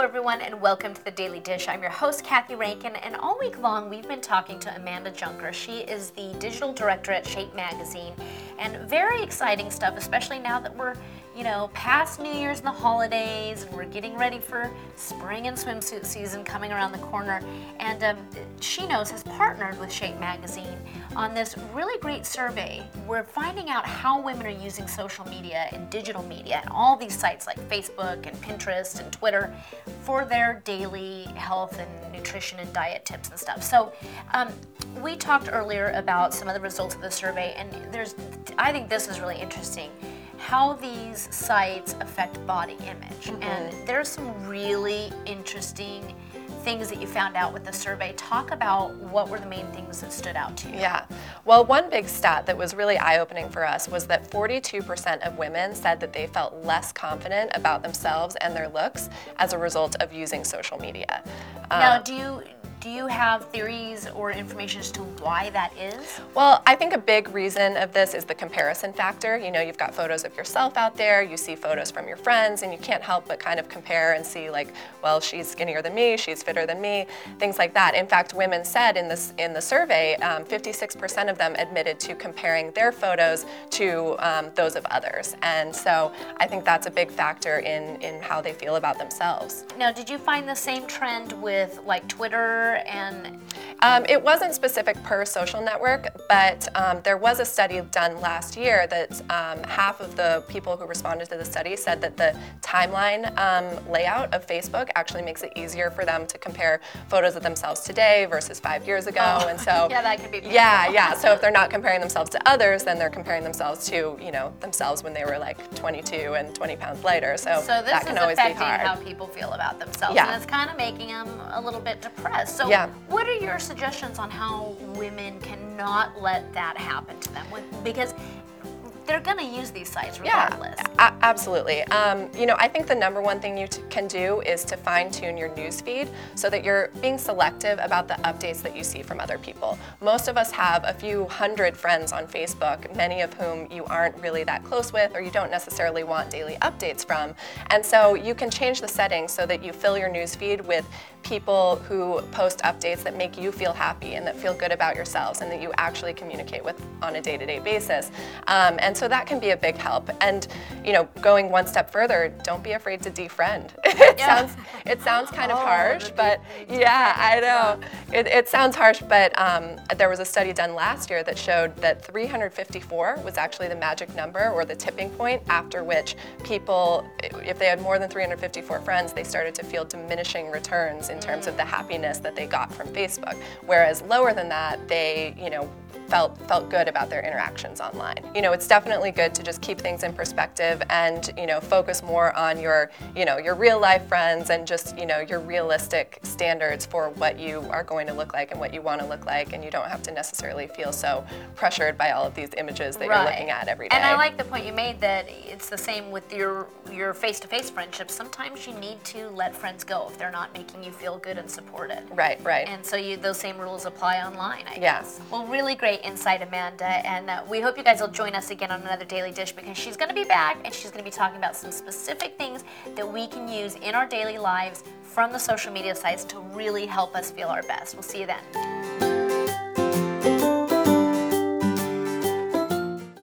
everyone, and welcome to the Daily Dish. I'm your host, Kathy Rankin, and all week long we've been talking to Amanda Junker. She is the digital director at Shape Magazine, and very exciting stuff, especially now that we're you know, past New Year's and the holidays, and we're getting ready for spring and swimsuit season coming around the corner. And um, She Knows has partnered with Shape Magazine on this really great survey. We're finding out how women are using social media and digital media and all these sites like Facebook and Pinterest and Twitter for their daily health and nutrition and diet tips and stuff. So um, we talked earlier about some of the results of the survey, and there's, I think this is really interesting how these sites affect body image. Mm-hmm. And there's some really interesting things that you found out with the survey. Talk about what were the main things that stood out to you. Yeah. Well, one big stat that was really eye opening for us was that 42% of women said that they felt less confident about themselves and their looks as a result of using social media. Now, um, do you do you have theories or information as to why that is? Well, I think a big reason of this is the comparison factor. You know, you've got photos of yourself out there, you see photos from your friends, and you can't help but kind of compare and see like, well, she's skinnier than me, she's fitter than me, things like that. In fact, women said in this in the survey, 56% um, of them admitted to comparing their photos to um, those of others, and so I think that's a big factor in in how they feel about themselves. Now, did you find the same trend with like Twitter and um, it wasn't specific per social network, but um, there was a study done last year that um, half of the people who responded to the study said that the timeline um, layout of Facebook actually makes it easier for them to compare photos of themselves today versus five years ago. Oh. And so yeah, that could be painful. yeah, yeah. So if they're not comparing themselves to others, then they're comparing themselves to you know themselves when they were like 22 and 20 pounds lighter. So, so that can always be hard. how people feel about themselves, yeah. and it's kind of making them a little bit depressed. So yeah. what are your suggestions on how women cannot let that happen to them? Because they're going to use these sites regardless. Yeah, absolutely. Um, you know, I think the number one thing you can do is to fine tune your news feed so that you're being selective about the updates that you see from other people. Most of us have a few hundred friends on Facebook, many of whom you aren't really that close with or you don't necessarily want daily updates from. And so you can change the settings so that you fill your news feed with people who post updates that make you feel happy and that feel good about yourselves and that you actually communicate with on a day-to-day basis. Um, and so that can be a big help. And you know, going one step further, don't be afraid to defriend. it yeah. sounds it sounds kind of oh, harsh, but yeah, I know. It, it, sounds harsh, but um, there was a study done last year that showed that 354 was actually the magic number or the tipping point after which people, if they had more than 354 friends, they started to feel diminishing returns in terms of the happiness that they got from Facebook. Whereas lower than that, they, you know, felt felt good about their interactions online. You know, it's definitely good to just keep things in perspective and, you know, focus more on your, you know, your real life friends and just, you know, your realistic standards for what you are going to look like and what you want to look like and you don't have to necessarily feel so pressured by all of these images that right. you're looking at every day. And I like the point you made that it's the same with your your face-to-face friendships. Sometimes you need to let friends go if they're not making you feel good and supported. Right, right. And so you those same rules apply online, I yeah. guess. Well, really great great insight, Amanda. And uh, we hope you guys will join us again on another Daily Dish because she's going to be back and she's going to be talking about some specific things that we can use in our daily lives from the social media sites to really help us feel our best. We'll see you then.